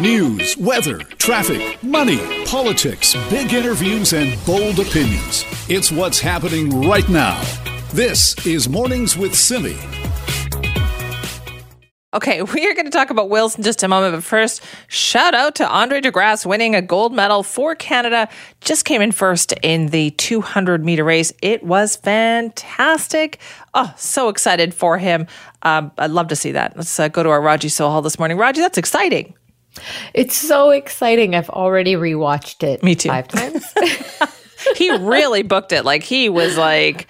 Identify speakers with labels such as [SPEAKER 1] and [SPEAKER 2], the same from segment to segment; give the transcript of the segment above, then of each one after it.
[SPEAKER 1] News, weather, traffic, money, politics, big interviews, and bold opinions. It's what's happening right now. This is Mornings with Simi.
[SPEAKER 2] Okay, we are going to talk about wills in just a moment, but first, shout out to Andre DeGrasse winning a gold medal for Canada. Just came in first in the 200 meter race. It was fantastic. Oh, so excited for him. Um, I'd love to see that. Let's uh, go to our Raji Sohal this morning. Raji, that's exciting.
[SPEAKER 3] It's so exciting. I've already rewatched it.
[SPEAKER 2] Me too.
[SPEAKER 3] Five times.
[SPEAKER 2] he really booked it. Like he was like,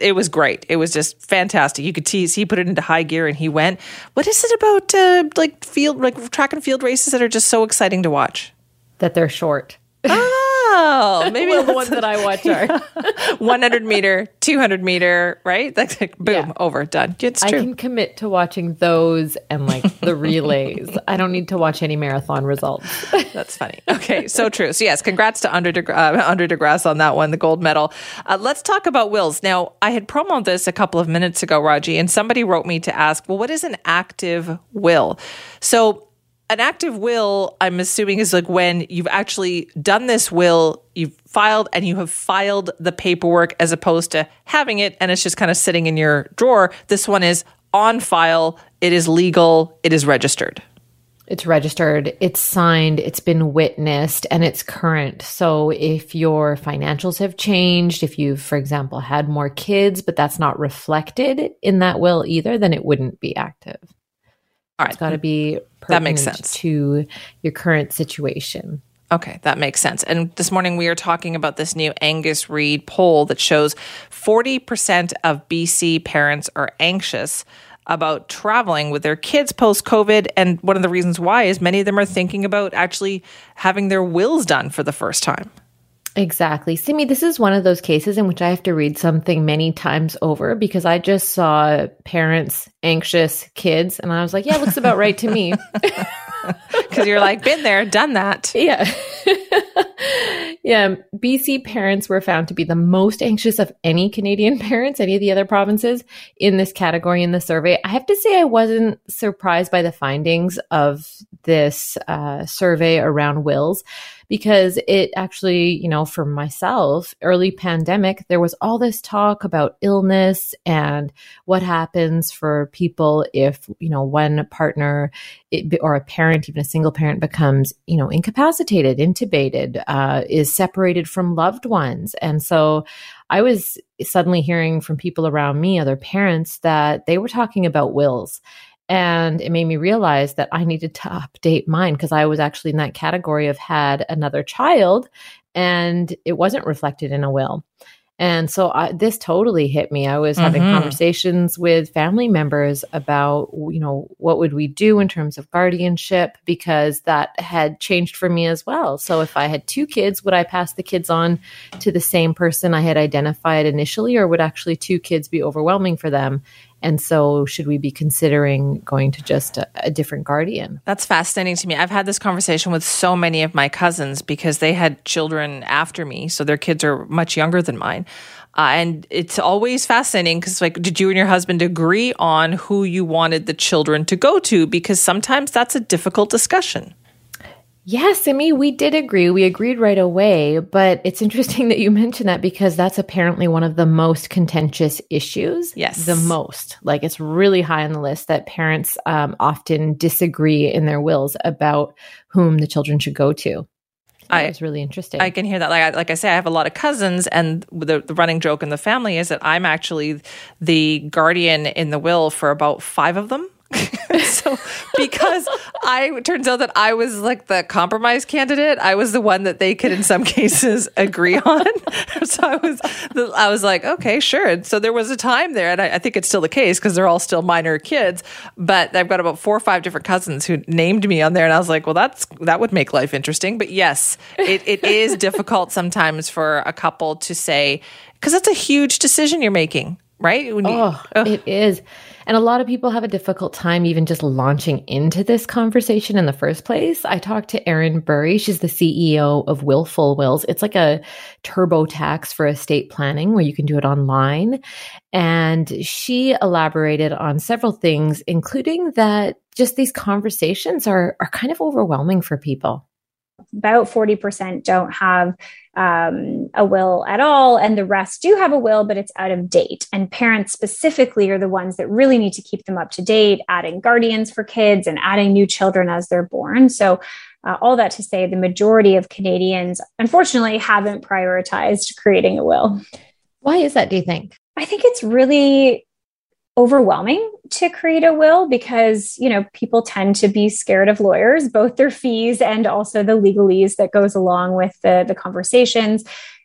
[SPEAKER 2] it was great. It was just fantastic. You could tease. He put it into high gear and he went. What is it about uh, like field, like track and field races that are just so exciting to watch?
[SPEAKER 3] that they're short.
[SPEAKER 2] Oh, maybe
[SPEAKER 3] well, the ones that I watch are.
[SPEAKER 2] 100 meter, 200 meter, right? That's like boom,
[SPEAKER 3] Yeah.
[SPEAKER 2] over, done. It's true.
[SPEAKER 3] I can commit to watching those and like the relays. I don't need to watch any marathon results.
[SPEAKER 2] That's funny. Okay, so true. So yes, congrats to Andre, De, uh, DeGrasse on that one, the gold medal. Uh, let's talk about wills. Now, I had promoted this a couple of minutes ago, Raji, and somebody wrote me to ask, well, what is an active will? So an active will, I'm assuming, is like when you've actually done this will, you've filed, and you have filed the paperwork as opposed to having it and it's just kind of sitting in your drawer. This one is on file, it is legal, it is registered.
[SPEAKER 3] It's registered, it's signed, it's been witnessed, and it's current. So if your financials have changed, if you've, for example, had more kids, but that's not reflected in that will either, then it wouldn't be active.
[SPEAKER 2] All
[SPEAKER 3] It's got to be
[SPEAKER 2] That makes sense.
[SPEAKER 3] to your current situation.
[SPEAKER 2] Okay, that makes sense. And this morning we are talking about this new Angus Reid poll that shows 40% of BC parents are anxious about traveling with their kids post COVID. And one of the reasons why is many of them are thinking about actually having their wills done for the first time.
[SPEAKER 3] Exactly. Simi, this is one of those cases in which I have to read something many times over because I just saw parents, anxious kids, and I was like, yeah, looks about right to me.
[SPEAKER 2] Because you're like, been there, done that.
[SPEAKER 3] Yeah. yeah. BC parents were found to be the most anxious of any Canadian parents, any of the other provinces in this category in the survey. I have to say, I wasn't surprised by the findings of this uh, survey around wills because it actually, you know, for myself, early pandemic, there was all this talk about illness and what happens for people if, you know, one partner it, or a parent, even a single parent, becomes, you know, incapacitated, intubated, uh, is separated from loved ones. And so I was suddenly hearing from people around me, other parents, that they were talking about wills. And it made me realize that I needed to update mine because I was actually in that category of had another child and it wasn't reflected in a will. And so I, this totally hit me. I was having
[SPEAKER 2] Mhm.
[SPEAKER 3] conversations with family members about, you know, what would we do in terms of guardianship because that had changed for me as well. So if I had two kids, would I pass the kids on to the same person I had identified initially, or would actually two kids be overwhelming for them? And so should we be considering going to just a, a different guardian?
[SPEAKER 2] That's fascinating to me. I've had this conversation with so many of my cousins because they had children after me. So their kids are much younger than mine. Uh, and it's always fascinating because, like, did you and your husband agree on who you wanted the children to go to? Because sometimes that's a difficult discussion.
[SPEAKER 3] Yes, Simi, we did agree. We agreed right away, but it's interesting that you mentioned that because that's apparently one of the most contentious issues.
[SPEAKER 2] Yes.
[SPEAKER 3] The most. Like it's really high on the list that parents um, often disagree in their wills about whom the children should go to.
[SPEAKER 2] I-
[SPEAKER 3] was really interesting.
[SPEAKER 2] I can hear that. Like I, like I say, I have a lot of cousins, and the, the running joke in the family is that I'm actually the guardian in the will for about five of them. so because I turns out that I was like the compromise candidate, I was the one that they could in some cases agree on. so I was I was like, okay, sure. And so there was a time there, and I, I think it's still the case because they're all still minor kids. But I've got about four or five different cousins who named me on there, and I was like, well, that's that would make life interesting. But yes, it, it is difficult sometimes for a couple to say because that's a huge decision you're making, right? You-
[SPEAKER 3] Oh, it is. And a lot of people have a difficult time even just launching into this conversation in the first place. I talked to Erin Bury. She's the CEO of Willful Wills. It's like a turbo tax for estate planning where you can do it online. And she elaborated on several things, including that just these conversations are are kind of overwhelming for people
[SPEAKER 4] about 40% don't have um, a will at all, and the rest do have a will, but it's out of date. And parents specifically are the ones that really need to keep them up to date, adding guardians for kids and adding new children as they're born. So, uh, all that to say, the majority of Canadians, unfortunately, haven't prioritized creating a will.
[SPEAKER 3] Why is that, do you think?
[SPEAKER 4] I think it's really overwhelming to create a will because you know people tend to be scared of lawyers both their fees and also the legalese that goes along with the the conversations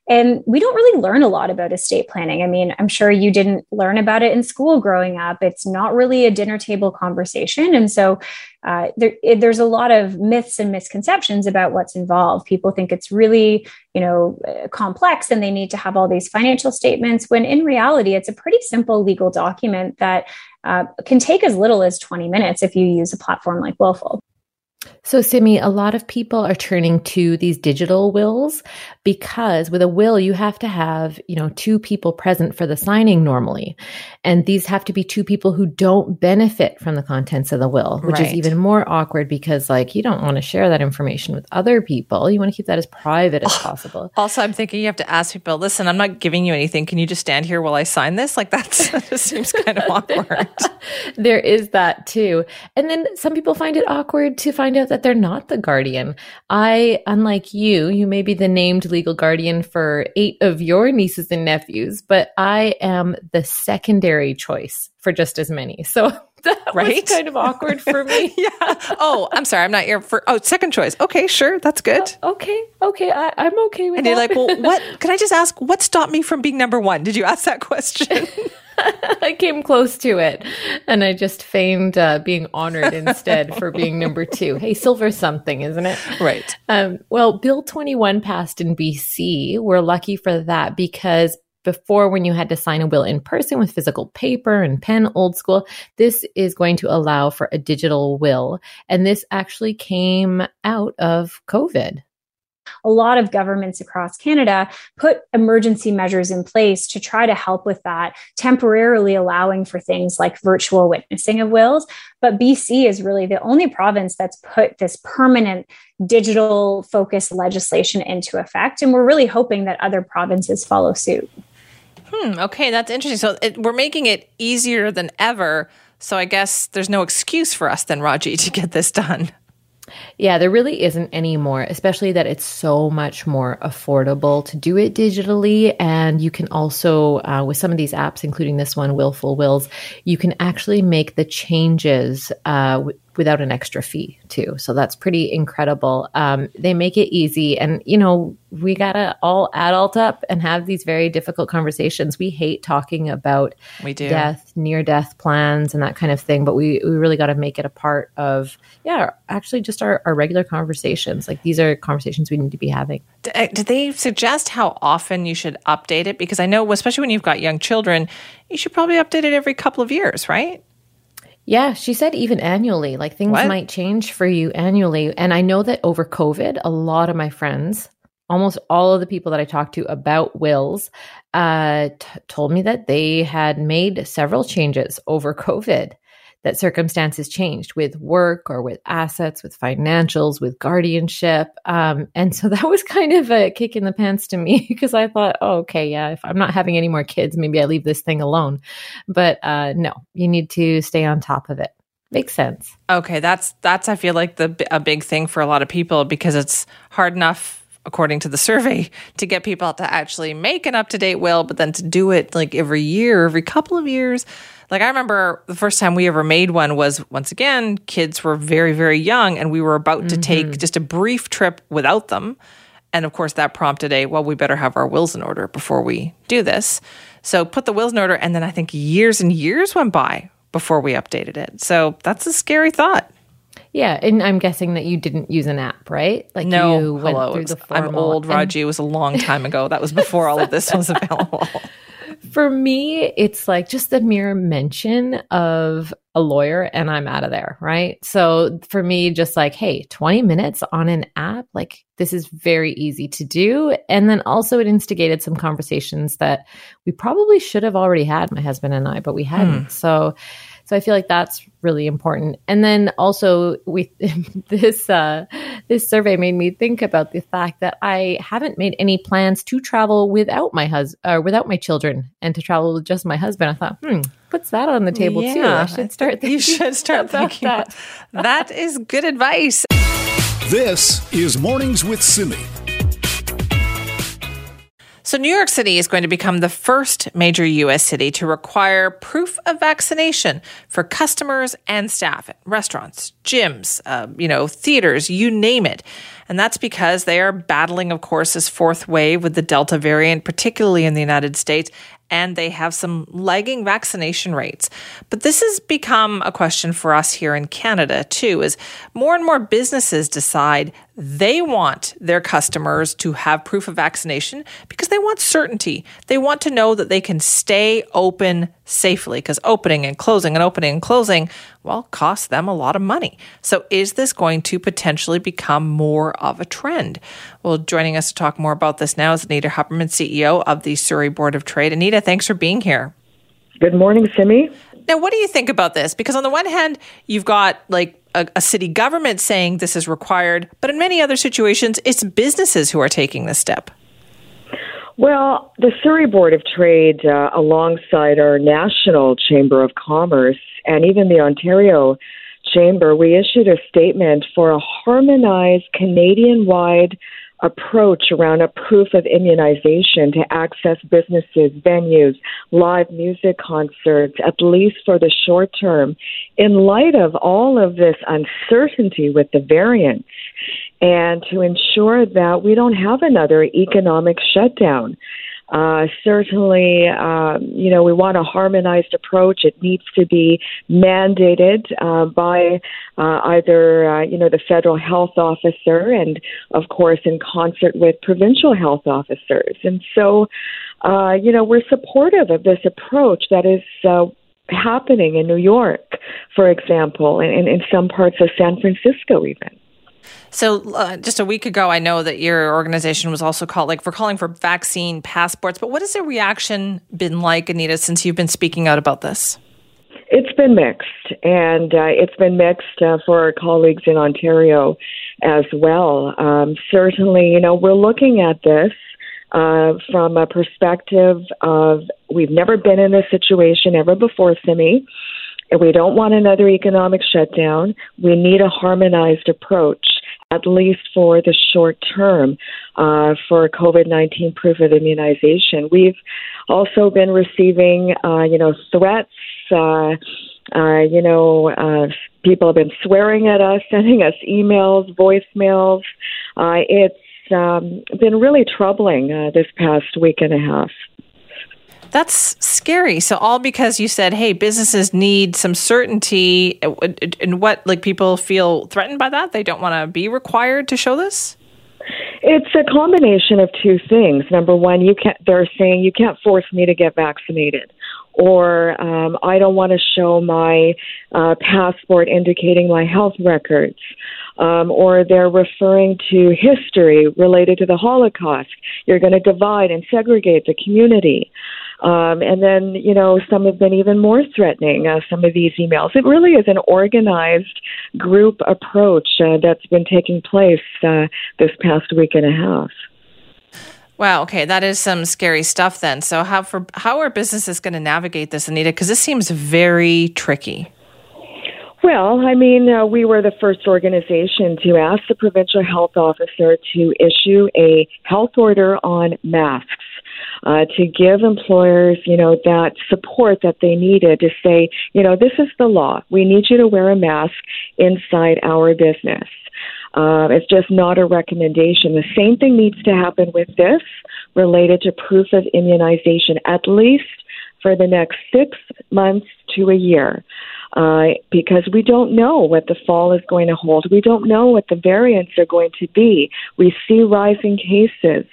[SPEAKER 4] and we don't really learn a lot about estate planning. I mean, I'm sure you didn't learn about it in school growing up. It's not really a dinner table conversation. And so uh, there, it, there's a lot of myths and misconceptions about what's involved. People think it's really, you know, complex and they need to have all these financial statements, when in reality, it's a pretty simple legal document that uh, can take as little as 20 minutes if you use a platform like Willful.
[SPEAKER 3] So, Simi, a lot of people are turning to these digital wills because with a will, you have to have, you know, two people present for the signing normally. And these have to be two people who don't benefit from the contents of the will, which right. is even more awkward because, like, you don't want to share that information with other people. You want to keep that as private as possible.
[SPEAKER 2] Also, I'm thinking you have to ask people, listen, I'm not giving you anything. Can you just stand here while I sign this? Like, that's, that just seems kind of awkward.
[SPEAKER 3] there is that too. And then some people find it awkward to find out that they're not the guardian. I, unlike you, you may be the named legal guardian for eight of your nieces and nephews, but I am the secondary choice for just as many. So that right? was kind of awkward for me.
[SPEAKER 2] yeah. Oh, I'm sorry. I'm not your for. Oh, second choice. Okay, sure. That's good.
[SPEAKER 3] Uh, okay. Okay. I, am okay with that.
[SPEAKER 2] and
[SPEAKER 3] that.
[SPEAKER 2] you're like, well, what? Can I just ask, what stopped me from being number one? Did you ask that question?
[SPEAKER 3] I came close to it, and I just feigned uh, being honored instead for being number two. Hey, silver something, isn't it?
[SPEAKER 2] Right.
[SPEAKER 3] Um, well, Bill 21 passed in BC. We're lucky for that because before when you had to sign a will in person with physical paper and pen old school this is going to allow for a digital will and this actually came out of covid
[SPEAKER 4] a lot of governments across Canada put emergency measures in place to try to help with that, temporarily allowing for things like virtual witnessing of wills. But BC is really the only province that's put this permanent digital focused legislation into effect. And we're really hoping that other provinces follow suit.
[SPEAKER 2] Hmm, okay, that's interesting. So it, we're making it easier than ever. So I guess there's no excuse for us then, Raji, to get this done.
[SPEAKER 3] Yeah, there really isn't anymore, especially that it's so much more affordable to do it digitally. And you can also, uh, with some of these apps, including this one, Willful Wills, you can actually make the changes uh, without an extra fee too. So that's pretty incredible. Um, they make it easy, and you know we gotta all adult up and have these very difficult conversations. We hate talking about
[SPEAKER 2] we do.
[SPEAKER 3] death, near death plans, and that kind of thing, but we we really got to make it a part of yeah, actually just our, our regular conversations. Like these are conversations we need to be having.
[SPEAKER 2] Uh, did they suggest how often you should update it? Because I know, especially when you've got young children, you should probably update it every couple of years, right?
[SPEAKER 3] Yeah, she said even annually, like things what? might change for you annually. And I know that over COVID, a lot of my friends, almost all of the people that I talked to about wills, uh, t- told me that they had made several changes over COVID that circumstances changed with work or with assets, with financials, with guardianship. Um, and so that was kind of a kick in the pants to me because I thought, oh, okay, yeah, if I'm not having any more kids, maybe I leave this thing alone. But uh, no, you need to stay on top of it. Makes sense.
[SPEAKER 2] Okay, that's that's I feel like the a big thing for a lot of people because it's hard enough according to the survey, to get people to actually make an up to date will, but then to do it like every year, every couple of years. Like I remember the first time we ever made one was once again, kids were very, very young and we were about mm-hmm. to take mm-hmm. just a brief trip without them. And of course, that prompted a, well, we better have our wills in order before we do this. So put the wills in order. And then I think years and years went by before we updated it. So that's a scary thought.
[SPEAKER 3] Yeah, and I'm guessing that you didn't use an app, right?
[SPEAKER 2] Like no, you went hello. through the I'm old, Raji. It was a long time ago. That was before all of this was available.
[SPEAKER 3] For me, it's like just the mere mention of a lawyer and I'm out of there, right? So for me, just like, hey, 20 minutes on an app, like this is very easy to do. And then also it instigated some conversations that we probably should have already had, my husband and I, but we hadn't. Hmm. So So I feel like that's really important. And then also we this uh, this survey made me think about the fact that I haven't made any plans to travel without my husband or without my children and to travel with just my husband. I thought, hmm, puts that on the table yeah, too. I should start.
[SPEAKER 2] you should start thinking that. that is good advice.
[SPEAKER 1] This is Mornings with Simi.
[SPEAKER 2] So, New York City is going to become the first major U.S. city to require proof of vaccination for customers and staff at restaurants, gyms, uh, you know, theaters, you name it. And that's because they are battling, of course, this fourth wave with the Delta variant, particularly in the United States and they have some lagging vaccination rates. But this has become a question for us here in Canada too, as more and more businesses decide they want their customers to have proof of vaccination because they want certainty. They want to know that they can stay open safely because opening and closing and opening and closing, well, costs them a lot of money. So is this going to potentially become more of a trend? Well, joining us to talk more about this now is Anita Huberman, CEO of the Surrey Board of Trade. Anita, thanks for being here.
[SPEAKER 5] Good morning, Simi.
[SPEAKER 2] Now, what do you think about this? Because on the one hand, you've got like a, a, city government saying this is required, but in many other situations, it's businesses who are taking this step.
[SPEAKER 5] Well, the Surrey Board of Trade, uh, alongside our National Chamber of Commerce and even the Ontario Chamber, we issued a statement for a harmonized Canadian wide approach around a proof of immunization to access businesses, venues, live music concerts, at least for the short term, in light of all of this uncertainty with the variants, and to ensure that we don't have another economic shutdown. Uh, certainly, um, you know, we want a harmonized approach. It needs to be mandated uh, by uh, either, uh, you know, the federal health officer and, of course, in concert with provincial health officers. And so, uh, you know, we're supportive of this approach that is uh, happening in New York, for example, and, and in some parts of San Francisco, even.
[SPEAKER 2] So, uh, just a week ago, I know that your organization was also called, like, for calling for vaccine passports. But what has the reaction been like, Anita, since you've been speaking out about this?
[SPEAKER 5] It's been mixed, and uh, it's been mixed uh, for our colleagues in Ontario as well. Um, certainly, you know, we're looking at this uh, from a perspective of we've never been in this situation ever before, Simi. And we don't want another economic shutdown. We need a harmonized approach at least for the short term, uh, for COVID 19 proof of immunization. We've also been receiving, uh, you know, threats. Uh, uh, you know, uh, people have been swearing at us, sending us emails, voicemails. Uh, it's um, been really troubling uh, this past week and a half.
[SPEAKER 2] That's scary. So all because you said, "Hey, businesses need some certainty," and what like people feel threatened by that. They don't want to be required to show this.
[SPEAKER 5] It's a combination of two things. Number one, you can't. They're saying you can't force me to get vaccinated, or um, I don't want to show my uh, passport indicating my health records. Um, or they're referring to history related to the Holocaust. You're going to divide and segregate the community. Um, and then, you know, some have been even more threatening, uh, some of these emails. It really is an organized group approach uh, that's been taking place uh, this past week and a half.
[SPEAKER 2] Wow. Okay, that is some scary stuff. Then, so how for how are businesses going to navigate this, Anita? Because this seems very tricky.
[SPEAKER 5] Well, I mean, uh, we were the first organization to ask the provincial health officer to issue a health order on masks uh, to give employers, you know, that support that they needed to say, you know, this is the law. We need you to wear a mask inside our business. Uh, it's just not a recommendation. The same thing needs to happen with this related to proof of immunization, at least for the next six months to a year. Uh, because we don't know what the fall is going to hold. We don't know what the variants are going to be. We see rising cases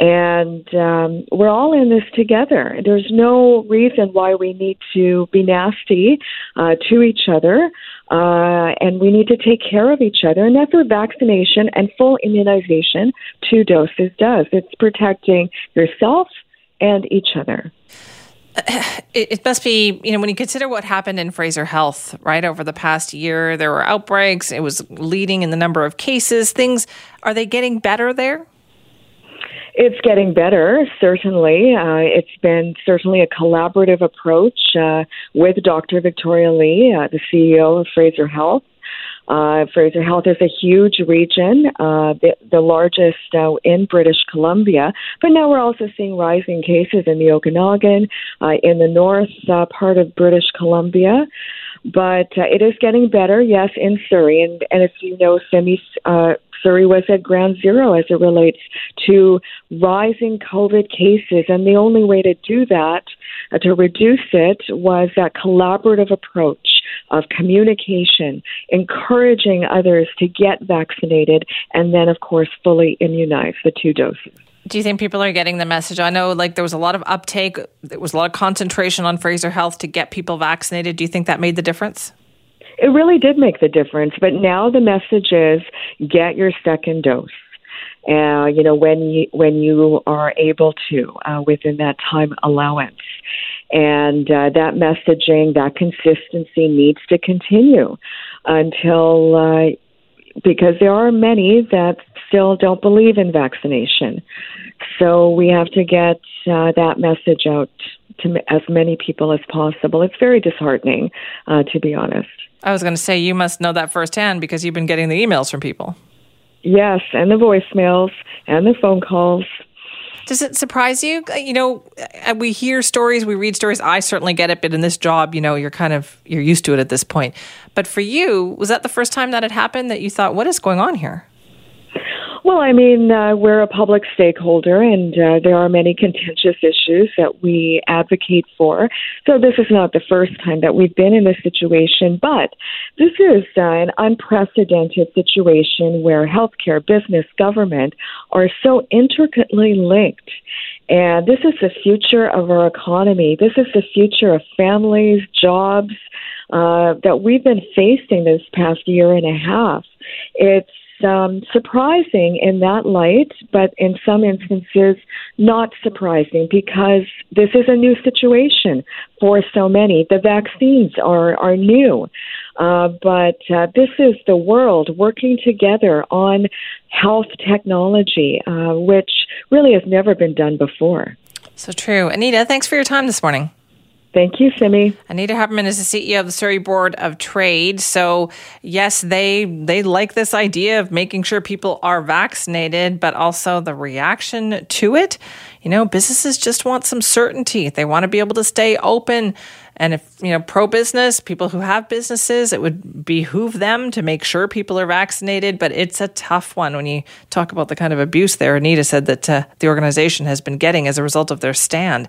[SPEAKER 5] and um, we're all in this together. There's no reason why we need to be nasty uh, to each other, uh, and we need to take care of each other. And that's what vaccination and full immunization, two doses, does. It's protecting yourself and each other.
[SPEAKER 2] it, it, must be, you know, when you consider what happened in Fraser Health, right, over the past year, there were outbreaks, it was leading in the number of cases. Things, are they getting better there?
[SPEAKER 5] It's getting better, certainly. Uh, it's been certainly a collaborative approach uh, with Dr. Victoria Lee, uh, the CEO of Fraser Health. Uh, Fraser Health is a huge region, uh, the, the largest uh, in British Columbia, but now we're also seeing rising cases in the Okanagan, in the north part of British Columbia. But uh, it is getting better, yes, in Surrey. And, and as you know, Simi, uh, Surrey was at ground zero as it relates to rising COVID cases. And the only way to do that, uh, to reduce it, was that collaborative approach of communication, encouraging others to get vaccinated, and then, of course, fully immunize the two doses.
[SPEAKER 2] Do you think people are getting the message? I know like there was a lot of uptake, there was a lot of concentration on Fraser Health to get people vaccinated. Do you think that made the difference?
[SPEAKER 5] It really did make the difference, but now the message is get your second dose. Uh, you know when you when you are able to uh, within that time allowance, and uh, that messaging, that consistency needs to continue until uh, because there are many that still don't believe in vaccination. So we have to get uh, that message out to as many people as possible. It's very disheartening, uh, to be honest.
[SPEAKER 2] I was going to say you must know that firsthand because you've been getting the emails from people.
[SPEAKER 5] Yes, and the voicemails and the phone calls.
[SPEAKER 2] Does it surprise you? Uh, you know, uh, we hear stories, we read stories. I certainly get it, but in this job, you know, you're kind of you're used to it at this point. But for you, was that the first time that had happened that you thought, "What is going on here?"
[SPEAKER 5] Well, I mean, uh, we're a public stakeholder, and uh, there are many contentious issues that we advocate for. So this is not the first time that we've been in this situation, but this is uh, an unprecedented situation where healthcare, business, government are so intricately linked. And this is the future of our economy. This is the future of families, jobs uh, that we've been facing this past year and a half. It's um, surprising in that light, but in some instances not surprising because this is a new situation for so many. The vaccines are are new, uh, but uh, this is the world working together on health technology, uh, which really has never been done before.
[SPEAKER 2] So true, Anita. Thanks for your time this morning.
[SPEAKER 5] Thank you, Simi.
[SPEAKER 2] Anita Huberman is the CEO of the Surrey Board of Trade. So, yes, they they like this idea of making sure people are vaccinated, but also the reaction to it. You know, businesses just want some certainty. They want to be able to stay open. And if, you know, pro business, people who have businesses, it would behoove them to make sure people are vaccinated. But it's a tough one when you talk about the kind of abuse there. Anita said that uh, the organization has been getting as a result of their stand.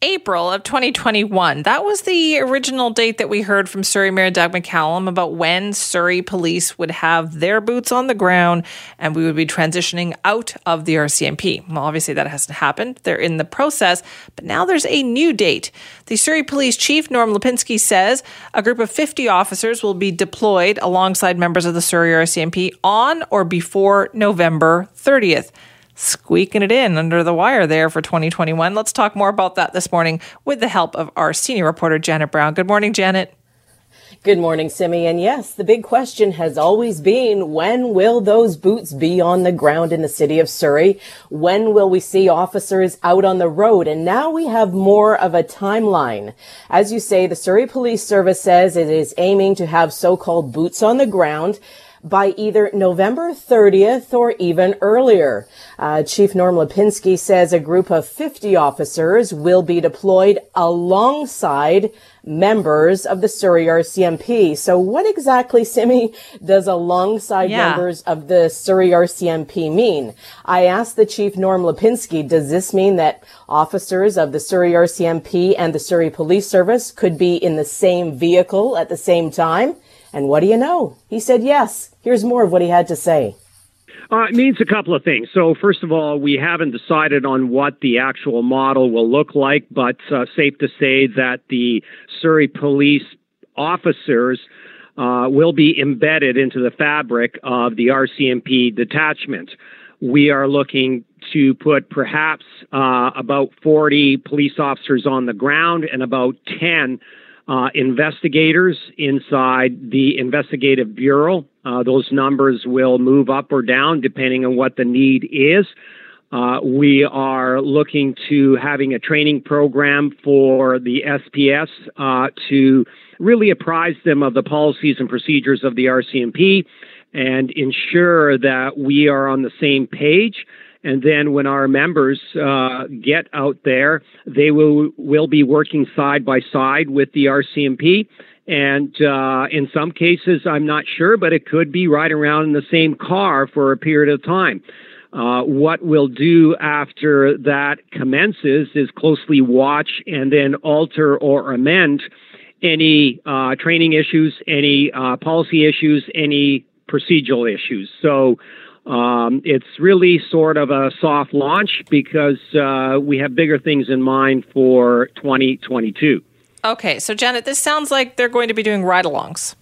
[SPEAKER 2] April of 2021. That was the original date that we heard from Surrey Mayor Doug McCallum about when Surrey police would have their boots on the ground and we would be transitioning out of the RCMP. Well, obviously that hasn't happened. They're in the process, but now there's a new date. The Surrey Police Chief, Norm Lipinski, says a group of 50 officers will be deployed alongside members of the Surrey RCMP on or before November 30th squeaking it in under the wire there for 2021. Let's talk more about that this morning with the help of our senior reporter, Janet Brown. Good morning, Janet.
[SPEAKER 6] Good morning, Simi. And yes, the big question has always been when will those boots be on the ground in the city of Surrey? When will we see officers out on the road? And now we have more of a timeline. As you say, the Surrey Police Service says it is aiming to have so-called boots on the ground by either November 30th or even earlier. Uh, Chief Norm Lipinski says a group of 50 officers will be deployed alongside members of the Surrey RCMP. So what exactly, Simi, does alongside yeah. members of the Surrey RCMP mean? I asked the Chief Norm Lipinski, does this mean that officers of the Surrey RCMP and the Surrey Police Service could be in the same vehicle at the same time? And what do you know? He said yes. Here's more of what he had to say.
[SPEAKER 7] Uh, it means a couple of things. So, first of all, we haven't decided on what the actual model will look like, but uh, safe to say that the Surrey police officers uh, will be embedded into the fabric of the RCMP detachment. we are looking to put perhaps uh, about 40 police officers on the ground and about 10 uh, investigators inside the investigative bureau. Uh, those numbers will move up or down depending on what the need is. Uh, we are looking to having a training program for the SPS uh, to really apprise them of the policies and procedures of the RCMP and ensure that we are on the same page. And then when our members uh, get out there, they will will be working side by side with the RCMP. And uh, in some cases, I'm not sure, but it could be right around in the same car for a period of time. Uh, what we'll do after that commences is closely watch and then alter or amend any uh, training issues, any uh, policy issues, any procedural issues. So um, it's really sort of a soft launch because uh, we have bigger things in mind for 2022.
[SPEAKER 2] Okay, so Janet, this sounds like they're going to be doing ride alongs.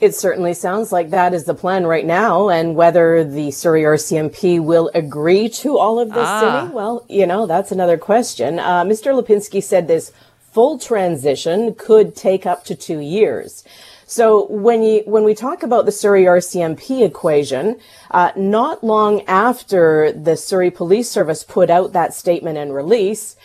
[SPEAKER 6] It certainly sounds like that is the plan right now. And whether the Surrey RCMP will agree to all of this, ah. well, you know, that's another question. Uh, Mr. Lipinski said this full transition could take up to two years. So when you when we talk about the Surrey RCMP equation, uh, not long after the Surrey Police Service put out that statement and release,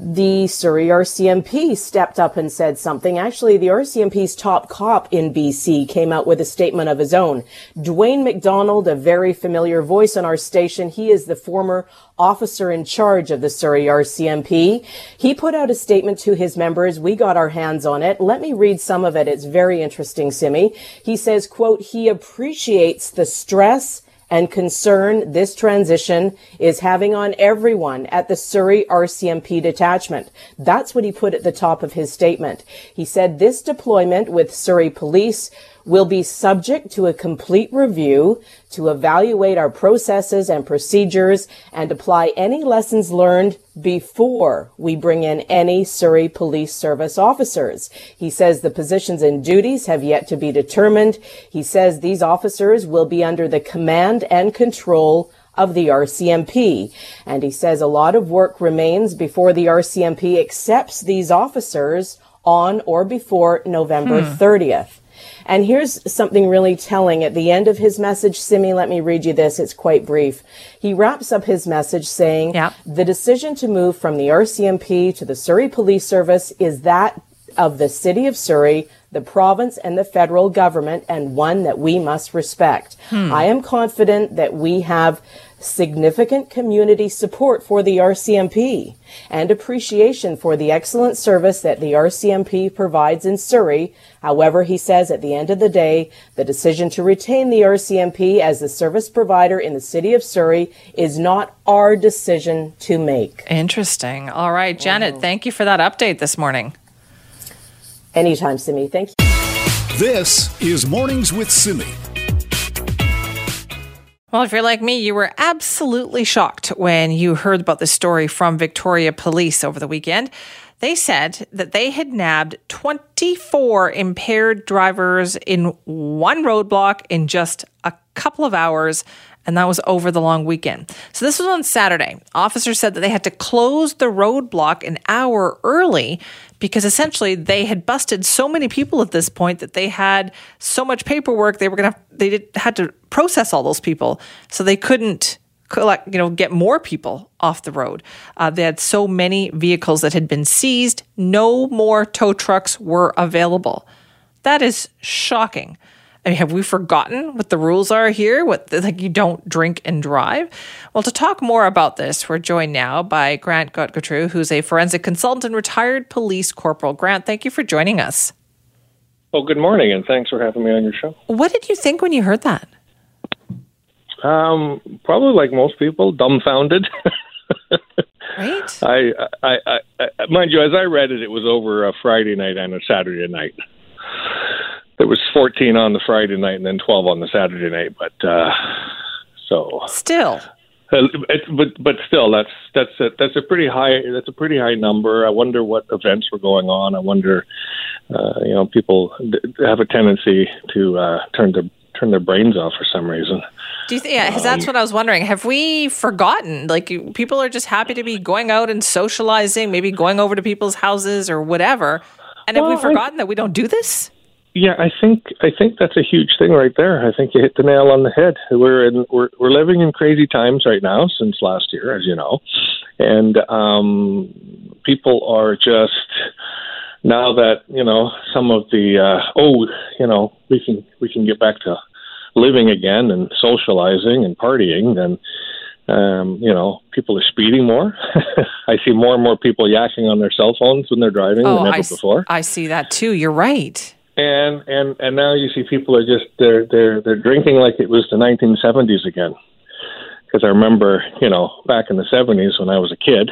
[SPEAKER 6] the Surrey RCMP stepped up and said something. Actually, the RCMP's top cop in BC came out with a statement of his own. Dwayne McDonald, a very familiar voice on our station, he is the former officer in charge of the Surrey RCMP. He put out a statement to his members. We got our hands on it. Let me read some of it. It's very interesting, Simi. He says, quote, he appreciates the stress and concern this transition is having on everyone at the Surrey RCMP detachment. That's what he put at the top of his statement. He said this deployment with Surrey Police will be subject to a complete review to evaluate our processes and procedures and apply any lessons learned before we bring in any Surrey Police Service officers. He says the positions and duties have yet to be determined. He says these officers will be under the command and control of the RCMP. And he says a lot of work remains before the RCMP accepts these officers on or before November hmm. 30th. And here's something really telling. At the end of his message, Simi, let me read you this. It's quite brief. He wraps up his message saying, yep. the decision to move from the RCMP to the Surrey Police Service is that of the city of Surrey, the province and the federal government, and one that we must respect. Hmm. I am confident that we have significant community support for the RCMP and appreciation for the excellent service that the RCMP provides in Surrey. However, he says at the end of the day, the decision to retain the RCMP as the service provider in the city of Surrey is not our decision to make.
[SPEAKER 2] Interesting. All right, Janet, mm-hmm. thank you for that update this morning.
[SPEAKER 6] Anytime, Simi. Thank you.
[SPEAKER 1] This is Mornings with Simi.
[SPEAKER 2] Well, if you're like me, you were absolutely shocked when you heard about the story from Victoria Police over the weekend. They said that they had nabbed 24 impaired drivers in one roadblock in just a couple of hours and that was over the long weekend. So this was on Saturday. Officers said that they had to close the roadblock an hour early because essentially they had busted so many people at this point that they had so much paperwork they were going to they did, had to process all those people, so they couldn't collect, you know, get more people off the road. Uh, they had so many vehicles that had been seized, no more tow trucks were available. That is shocking. I mean, have we forgotten what the rules are here? What like you don't drink and drive? Well, to talk more about this, we're joined now by Grant Gottgetreu, who's a forensic consultant and retired police corporal. Grant, thank you for joining us.
[SPEAKER 8] Well, good morning, and thanks for having me on your show.
[SPEAKER 2] What did you think when you heard that?
[SPEAKER 8] Um, probably like most people, dumbfounded.
[SPEAKER 2] right.
[SPEAKER 8] I, I, I, I, mind you, as I read it, it was over a Friday night and a Saturday night there was 14 on the Friday night and then 12 on the Saturday night. But uh, so
[SPEAKER 2] still,
[SPEAKER 8] uh, it, but but still, that's that's a, that's a pretty high that's a pretty high number. I wonder what events were going on. I wonder, uh, you know, people have a tendency to uh, turn their turn their brains off for some reason.
[SPEAKER 2] Do you think? Yeah, 'cause that's what I was wondering. Have we forgotten? Like, people are just happy to be going out and socializing, maybe going over to people's houses or whatever. And have
[SPEAKER 8] Well,
[SPEAKER 2] we
[SPEAKER 8] I-
[SPEAKER 2] forgotten that we don't do this?
[SPEAKER 8] Yeah, I think I think that's a huge thing right there. I think you hit the nail on the head. We're in we're we're living in crazy times right now since last year, as you know, and um, people are just now that you know some of the uh, oh you know we can we can get back to living again and socializing and partying then um, you know people are speeding more. I see more and more people yakking on their cell phones when they're driving than ever
[SPEAKER 2] Oh, I, s-
[SPEAKER 8] before.
[SPEAKER 2] I see that too. You're right.
[SPEAKER 8] and and and now you see people are just they're they're they're drinking like it was the 1970s again. Because i remember you know back in the 70s when i was a kid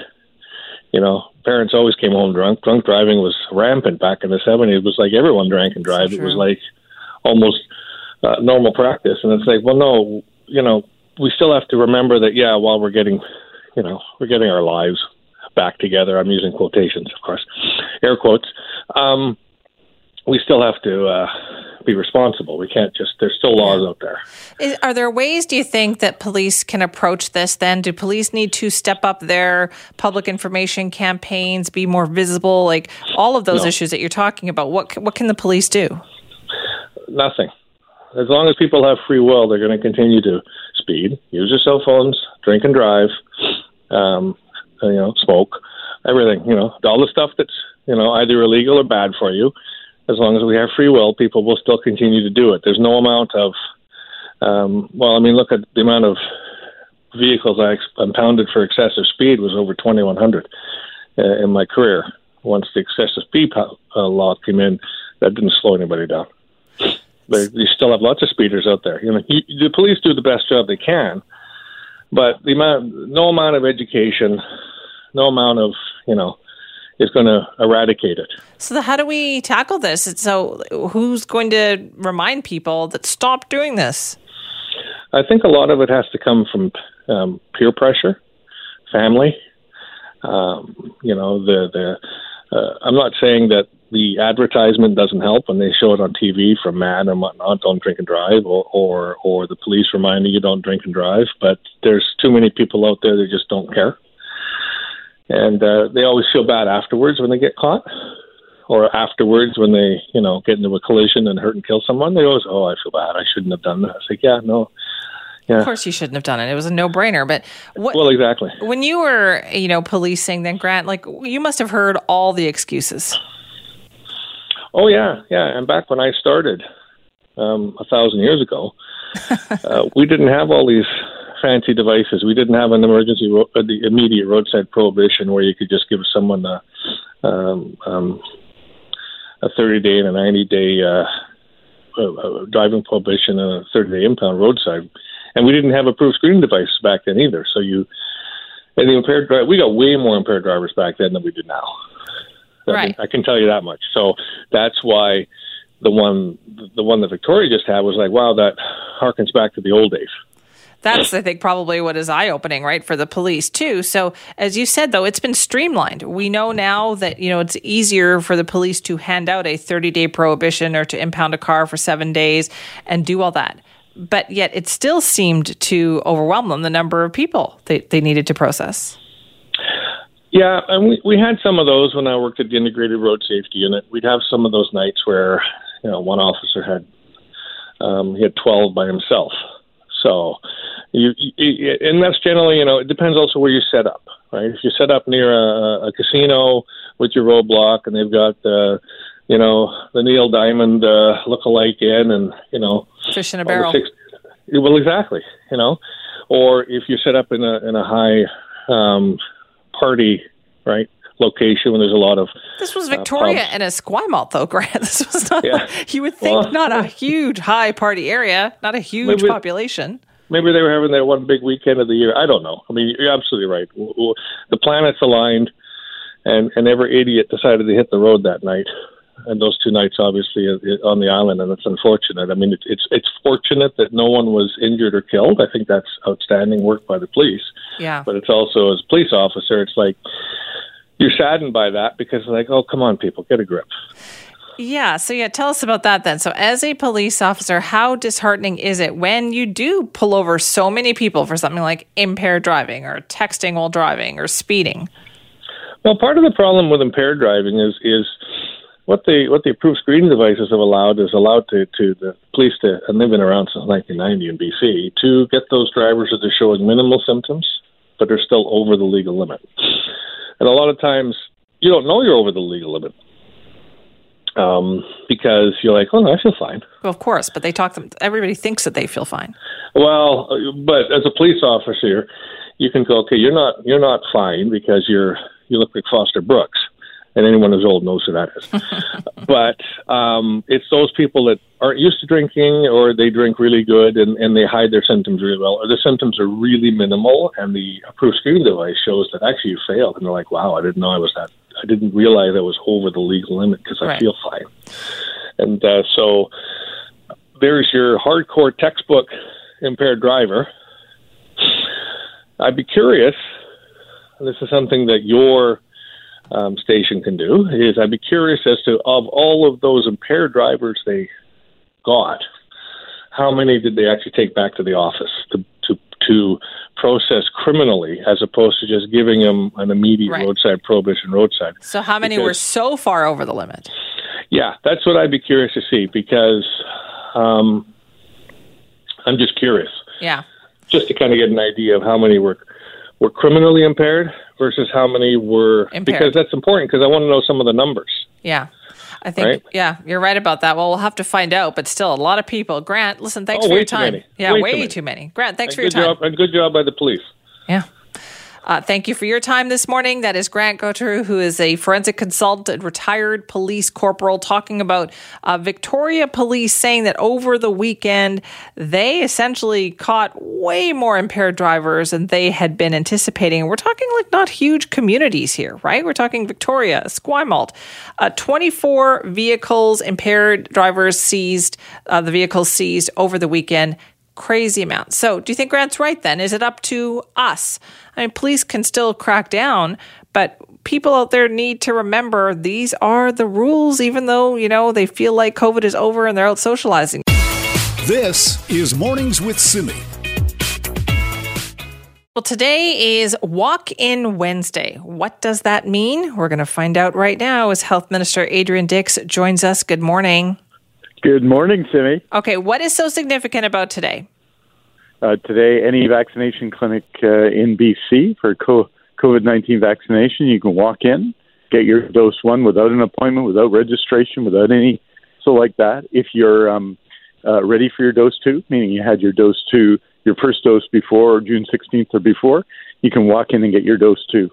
[SPEAKER 8] you know parents always came home drunk. Drunk driving was rampant back in the 70s it was like everyone drank and drive it was like almost uh, normal practice and it's like well no you know we still have to remember that yeah while we're getting you know we're getting our lives back together i'm using quotations of course air quotes um we still have to uh, be responsible. We can't just. There's still laws out there.
[SPEAKER 2] Is, are there ways, do you think, that police can approach this then? Do police need to step up their public information campaigns, be more visible? Like all of those
[SPEAKER 8] No.
[SPEAKER 2] issues that you're talking about, what, what can the police do?
[SPEAKER 8] Nothing. As long as people have free will, they're going to continue to speed, use their cell phones, drink and drive, um, you know, smoke, everything. You know, all the stuff that's you know either illegal or bad for you. As long as we have free will, people will still continue to do it. There's no amount of, um, well, I mean, look at the amount of vehicles I impounded for excessive speed was over 2,100 uh, in my career. Once the excessive speed uh, law came in, that didn't slow anybody down. There, you still have lots of speeders out there. You know, you, the police do the best job they can, but the amount, no amount of education, no amount of, you know, is going to eradicate it.
[SPEAKER 2] So, the, how do we tackle this? So, who's going to remind people that stop doing this?
[SPEAKER 8] I think a lot of it has to come from um, peer pressure, family. Um, you know, the the. Uh, I'm not saying that the advertisement doesn't help when they show it on TV from MAD and whatnot. Don't drink and drive, or or or the police reminding you don't drink and drive. But there's too many people out there that just don't care, and uh, they always feel bad afterwards when they get caught. Or afterwards, when they, you know, get into a collision and hurt and kill someone, they always, oh, I feel bad. I shouldn't have done that. It's like, yeah, no,
[SPEAKER 2] Of course, you shouldn't have done it. It was a no brainer. But what,
[SPEAKER 8] Well, exactly.
[SPEAKER 2] when you were, you know, policing, then Grant, like you must have heard all the excuses.
[SPEAKER 8] Oh yeah, yeah. And back when I started, um, a thousand years ago, uh, we didn't have all these fancy devices. We didn't have an emergency, ro- uh, the immediate roadside prohibition where you could just give someone a, um, um, a 30 day and a 90 day uh, uh, uh, driving prohibition and a 30 day impound roadside. And we didn't have approved screening devices back then either. So you, and the impaired driver, we got way more impaired drivers back then than we do now. I,
[SPEAKER 2] Right.
[SPEAKER 8] mean, I can tell you that much. So that's why the one, the one that Victoria just had was like, wow, that harkens back to the old days.
[SPEAKER 2] That's, I think, probably what is eye opening, right, for the police too. So, as you said, though, it's been streamlined. We know now that you know it's easier for the police to hand out a 30 day prohibition or to impound a car for seven days and do all that. But yet, it still seemed to overwhelm them the number of people they, they needed to process.
[SPEAKER 8] Yeah, and we we had some of those when I worked at the integrated road safety unit. We'd have some of those nights where you know one officer had um, he had twelve by himself. So you, you and that's generally you know it depends also where you set up, right? If you set up near a, a casino with your roadblock and they've got the you know the Neil Diamond uh, look-alike in and you know
[SPEAKER 2] Fish in a barrel.
[SPEAKER 8] six- well, exactly. You know, or if you're set up in a in a high um, party right location when there's a lot of
[SPEAKER 2] This was uh, Victoria
[SPEAKER 8] pubs.
[SPEAKER 2] and Esquimalt, though, Grant. This was not.
[SPEAKER 8] Yeah.
[SPEAKER 2] You would think
[SPEAKER 8] Well-
[SPEAKER 2] not a huge high party area, not a huge
[SPEAKER 8] Maybe-
[SPEAKER 2] population.
[SPEAKER 8] maybe they were having that one big weekend of the year. I don't know. I mean, you're absolutely right. The planets aligned, and and every idiot decided to hit the road that night. And those two nights, obviously, on the island, and it's unfortunate. I mean, it's it's it's fortunate that no one was injured or killed. I think that's outstanding work by the police.
[SPEAKER 2] Yeah.
[SPEAKER 8] But it's also as a police officer, it's like you're saddened by that because like, oh, come on, people, get a grip.
[SPEAKER 2] Yeah. So, yeah, tell us about that then. So, as a police officer, how disheartening is it when you do pull over so many people for something like impaired driving or texting while driving or speeding?
[SPEAKER 8] Well, part of the problem with impaired driving is is what the what the approved screening devices have allowed is allowed to, to the police to, and they've been around since 1990 in BC, to get those drivers that are showing minimal symptoms, but they're still over the legal limit. And a lot of times, you don't know you're over the legal limit um, because you're like, oh, no, I feel fine.
[SPEAKER 2] Well, of course, but they talk them. Everybody thinks that they feel fine.
[SPEAKER 8] Well, but as a police officer, you can go, okay, you're not you're not fine because you're you look like Foster Brooks, and anyone who's old knows who that is. but um, it's those people that aren't used to drinking, or they drink really good and, and they hide their symptoms really well, or the symptoms are really minimal, and the approved screening device shows that actually you failed, and they're like, wow, I didn't know I was that I didn't realize I was over the legal limit because I
[SPEAKER 2] Right.
[SPEAKER 8] feel fine. And uh, so there's your hardcore textbook impaired driver. I'd be curious. and This is something that your um, station can do. Is I'd be curious as to of all of those impaired drivers they got, how many did they actually take back to the office to to to process criminally, as opposed to just giving them an immediate
[SPEAKER 2] Right.
[SPEAKER 8] roadside prohibition roadside.
[SPEAKER 2] So, how many were so far over the limit?
[SPEAKER 8] Yeah, that's what I'd be curious to see because um, I'm just curious,
[SPEAKER 2] Yeah.
[SPEAKER 8] just to kind of get an idea of how many were were criminally impaired versus how many were
[SPEAKER 2] Impaired.
[SPEAKER 8] because that's important because I want to know some of the numbers.
[SPEAKER 2] Yeah. I think,
[SPEAKER 8] Right?
[SPEAKER 2] yeah, you're right about that. Well, we'll have to find out, but still, a lot of people. Grant, listen, thanks
[SPEAKER 8] Oh,
[SPEAKER 2] for your time. Yeah,
[SPEAKER 8] Way
[SPEAKER 2] way,
[SPEAKER 8] too many.
[SPEAKER 2] too many. Grant, thanks
[SPEAKER 8] And
[SPEAKER 2] for your time.
[SPEAKER 8] job and good job by the police.
[SPEAKER 2] Yeah. Uh, thank you for your time this morning. That is Grant Gottgetreu, who is a forensic consultant, retired police corporal, talking about uh, Victoria Police saying that over the weekend they essentially caught way more impaired drivers than they had been anticipating. We're talking like not huge communities here, right? We're talking Victoria, Esquimalt, uh, 24 vehicles, impaired drivers seized, uh, the vehicles seized over the weekend crazy amount. So, do you think Grant's right then? Is it up to us? I mean, police can still crack down, but people out there need to remember these are the rules, even though, you know, they feel like COVID is over and they're out socializing.
[SPEAKER 1] This is Mornings with Simi.
[SPEAKER 2] Well, today is Walk In Wednesday. What does that mean? We're going to find out right now as Health Minister Adrian Dix joins us. Good morning.
[SPEAKER 9] Good morning, Simi.
[SPEAKER 2] Okay, what is so significant about today?
[SPEAKER 9] Uh, today, any vaccination clinic uh, in BC for COVID 19 vaccination, you can walk in, get your dose one without an appointment, without registration, without any so like that. If you're um, uh, ready for your dose two, meaning you had your dose two, your first dose before June 16th or before, you can walk in and get your dose two.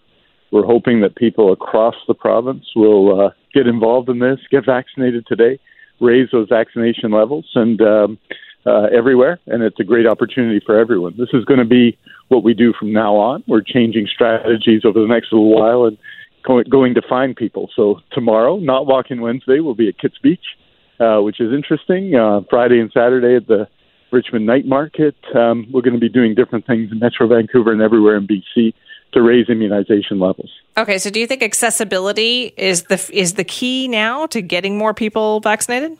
[SPEAKER 9] We're hoping that people across the province will uh, get involved in this, get vaccinated today, raise those vaccination levels, and um, uh, everywhere. And it's a great opportunity for everyone. This is going to be what we do from now on. We're changing strategies over the next little while and going, to find people. So tomorrow, not walking Wednesday, will be at Kits Beach, uh, which is interesting. Uh, Friday and Saturday at the Richmond Night Market. Um, we're going to be doing different things in Metro Vancouver and everywhere in BC to raise immunization levels.
[SPEAKER 2] Okay, so do you think accessibility is the is the key now to getting more people vaccinated?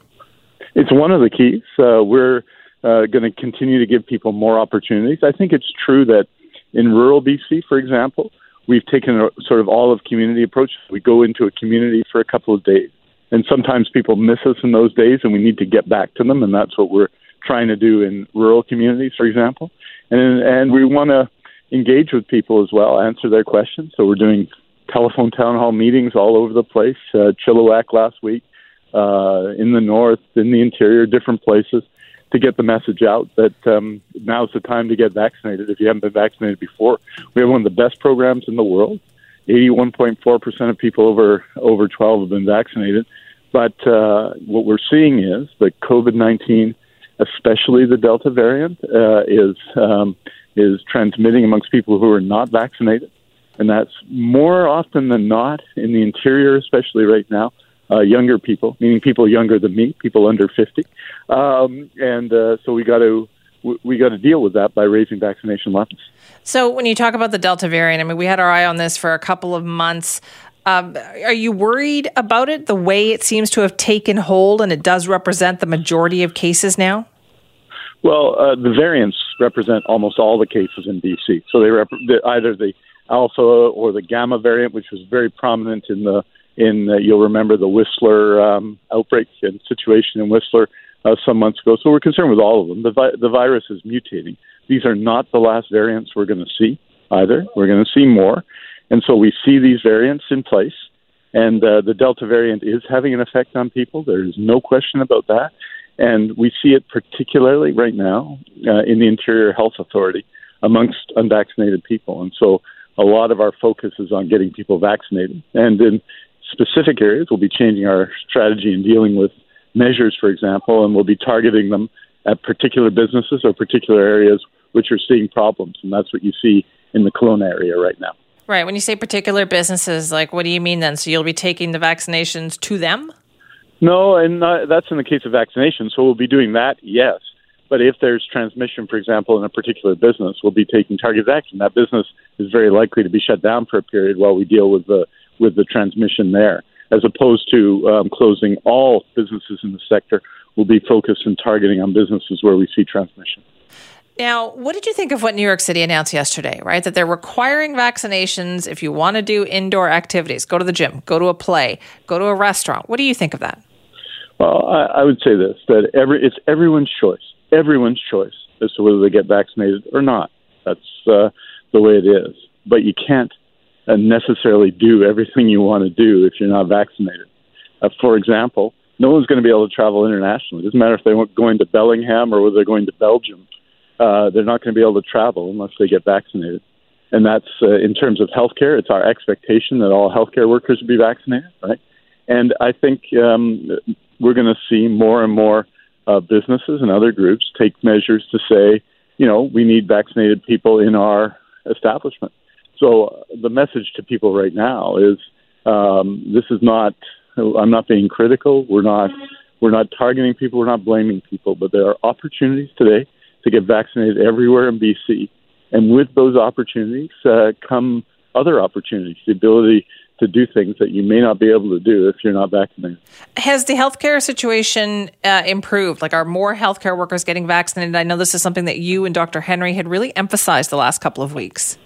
[SPEAKER 9] It's one of the keys. Uh, we're uh, going to continue to give people more opportunities. I think it's true that in rural BC, for example, we've taken a sort of all of community approach. We go into a community for a couple of days, and sometimes people miss us in those days, and we need to get back to them, and that's what we're trying to do in rural communities, for example. And and we want to engage with people as well, answer their questions. So we're doing telephone town hall meetings all over the place. Uh, Chilliwack last week, uh, in the north, in the interior, different places, to get the message out that um, now's the time to get vaccinated. If you haven't been vaccinated before, we have one of the best programs in the world. 81.4 percent of people over over 12 have been vaccinated. But uh, what we're seeing is that COVID 19, especially the Delta variant, uh, is um, is transmitting amongst people who are not vaccinated, and that's more often than not in the interior, especially right now. Uh, younger people, meaning people younger than me, people under 50, um, and uh, so we got to we got to deal with that by raising vaccination levels.
[SPEAKER 2] So when you talk about the Delta variant, I mean, we had our eye on this for a couple of months. Um, are you worried about it, the way it seems to have taken hold and it does represent the majority of cases now?
[SPEAKER 9] Well, uh, the variants represent almost all the cases in BC. So they rep- either the alpha or the gamma variant, which was very prominent in the in uh, you'll remember the Whistler um, outbreak and situation in Whistler uh, some months ago. So we're concerned with all of them. The vi- the virus is mutating. These are not the last variants we're going to see either. We're going to see more, and so we see these variants in place. And uh, the Delta variant is having an effect on people. There is no question about that. And we see it particularly right now uh, in the Interior Health Authority amongst unvaccinated people. And so a lot of our focus is on getting people vaccinated. And in specific areas, we'll be changing our strategy in dealing with measures, for example, and we'll be targeting them at particular businesses or particular areas which are seeing problems. And that's what you see in the Kelowna area right now.
[SPEAKER 2] Right. When you say particular businesses, like what do you mean then? So you'll be taking the vaccinations to them?
[SPEAKER 9] No, and uh, that's in the case of vaccination. So we'll be doing that, yes. But if there's transmission, for example, in a particular business, we'll be taking targeted action. That business is very likely to be shut down for a period while we deal with the with the transmission there, as opposed to um, closing all businesses in the sector. We'll be focused and targeting on businesses where we see transmission.
[SPEAKER 2] Now, what did you think of what New York City announced yesterday, right? That they're requiring vaccinations if you want to do indoor activities, go to the gym, go to a play, go to a restaurant. What do you think of that?
[SPEAKER 9] Well, I, I would say this that every it's everyone's choice, everyone's choice as to whether they get vaccinated or not. That's uh, the way it is. But you can't uh, necessarily do everything you want to do if you're not vaccinated. Uh, for example, no one's going to be able to travel internationally. It doesn't matter if they're going to Bellingham or whether they're going to Belgium uh, they're not going to be able to travel unless they get vaccinated. And that's uh, in terms of healthcare. It's our expectation that all healthcare workers will be vaccinated, right? And I think um, we're going to see more and more uh, businesses and other groups take measures to say, you know, we need vaccinated people in our establishment. So uh, the message to people right now is um, this is not. I'm not being critical. We're not. We're not targeting people. We're not blaming people. But there are opportunities today to get vaccinated everywhere in BC. And with those opportunities uh, come other opportunities, the ability to do things that you may not be able to do if you're not vaccinated.
[SPEAKER 2] Has the healthcare situation uh, improved? Like, are more healthcare workers getting vaccinated? I know this is something that you and Dr. Henry had really emphasized the last couple of weeks.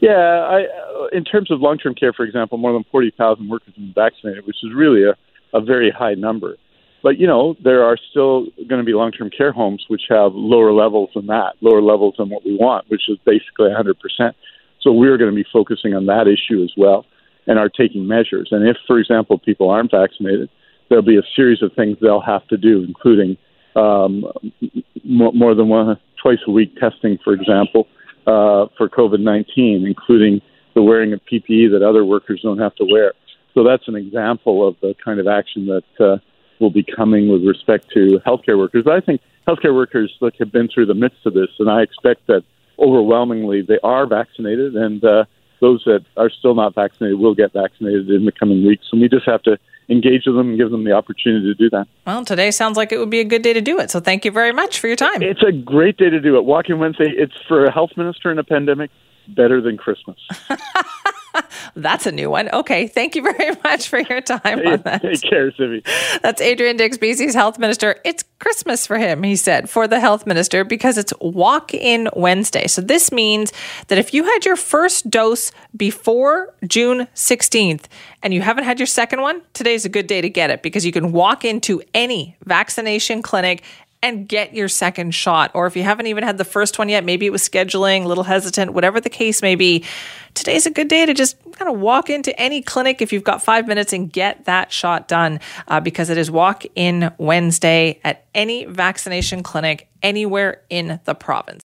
[SPEAKER 9] Yeah, I, uh, in terms of long term care, for example, more than 40,000 workers have been vaccinated, which is really a, a very high number. But you know, there are still going to be long-term care homes which have lower levels than that, lower levels than what we want, which is basically 100%. So we're going to be focusing on that issue as well, and are taking measures. And if, for example, people aren't vaccinated, there'll be a series of things they'll have to do, including um, more than one twice a week testing, for example, uh, for COVID-19, including the wearing of PPE that other workers don't have to wear. So that's an example of the kind of action that uh, will be coming with respect to healthcare workers. But I think healthcare workers look have been through the midst of this, and I expect that overwhelmingly they are vaccinated, and uh, those that are still not vaccinated will get vaccinated in the coming weeks. And we just have to engage with them and give them the opportunity to do that.
[SPEAKER 2] Well, today sounds like it would be a good day to do it. So thank you very much for your time.
[SPEAKER 9] It's a great day to do it. Walking Wednesday, it's for a health minister in a pandemic, better than Christmas.
[SPEAKER 2] That's a new one. Okay. Thank you very much for your time on that.
[SPEAKER 9] Take care, Simi.
[SPEAKER 2] That's Adrian Dix, BC's health minister. It's Christmas for him, he said, for the health minister, because it's Walk In Wednesday. So this means that if you had your first dose before June 16th and you haven't had your second one, today's a good day to get it because you can walk into any vaccination clinic and get your second shot. Or if you haven't even had the first one yet, maybe it was scheduling, a little hesitant, whatever the case may be, today's a good day to just kind of walk into any clinic if you've got five minutes and get that shot done uh, because it is Walk In Wednesday at any vaccination clinic anywhere in the province.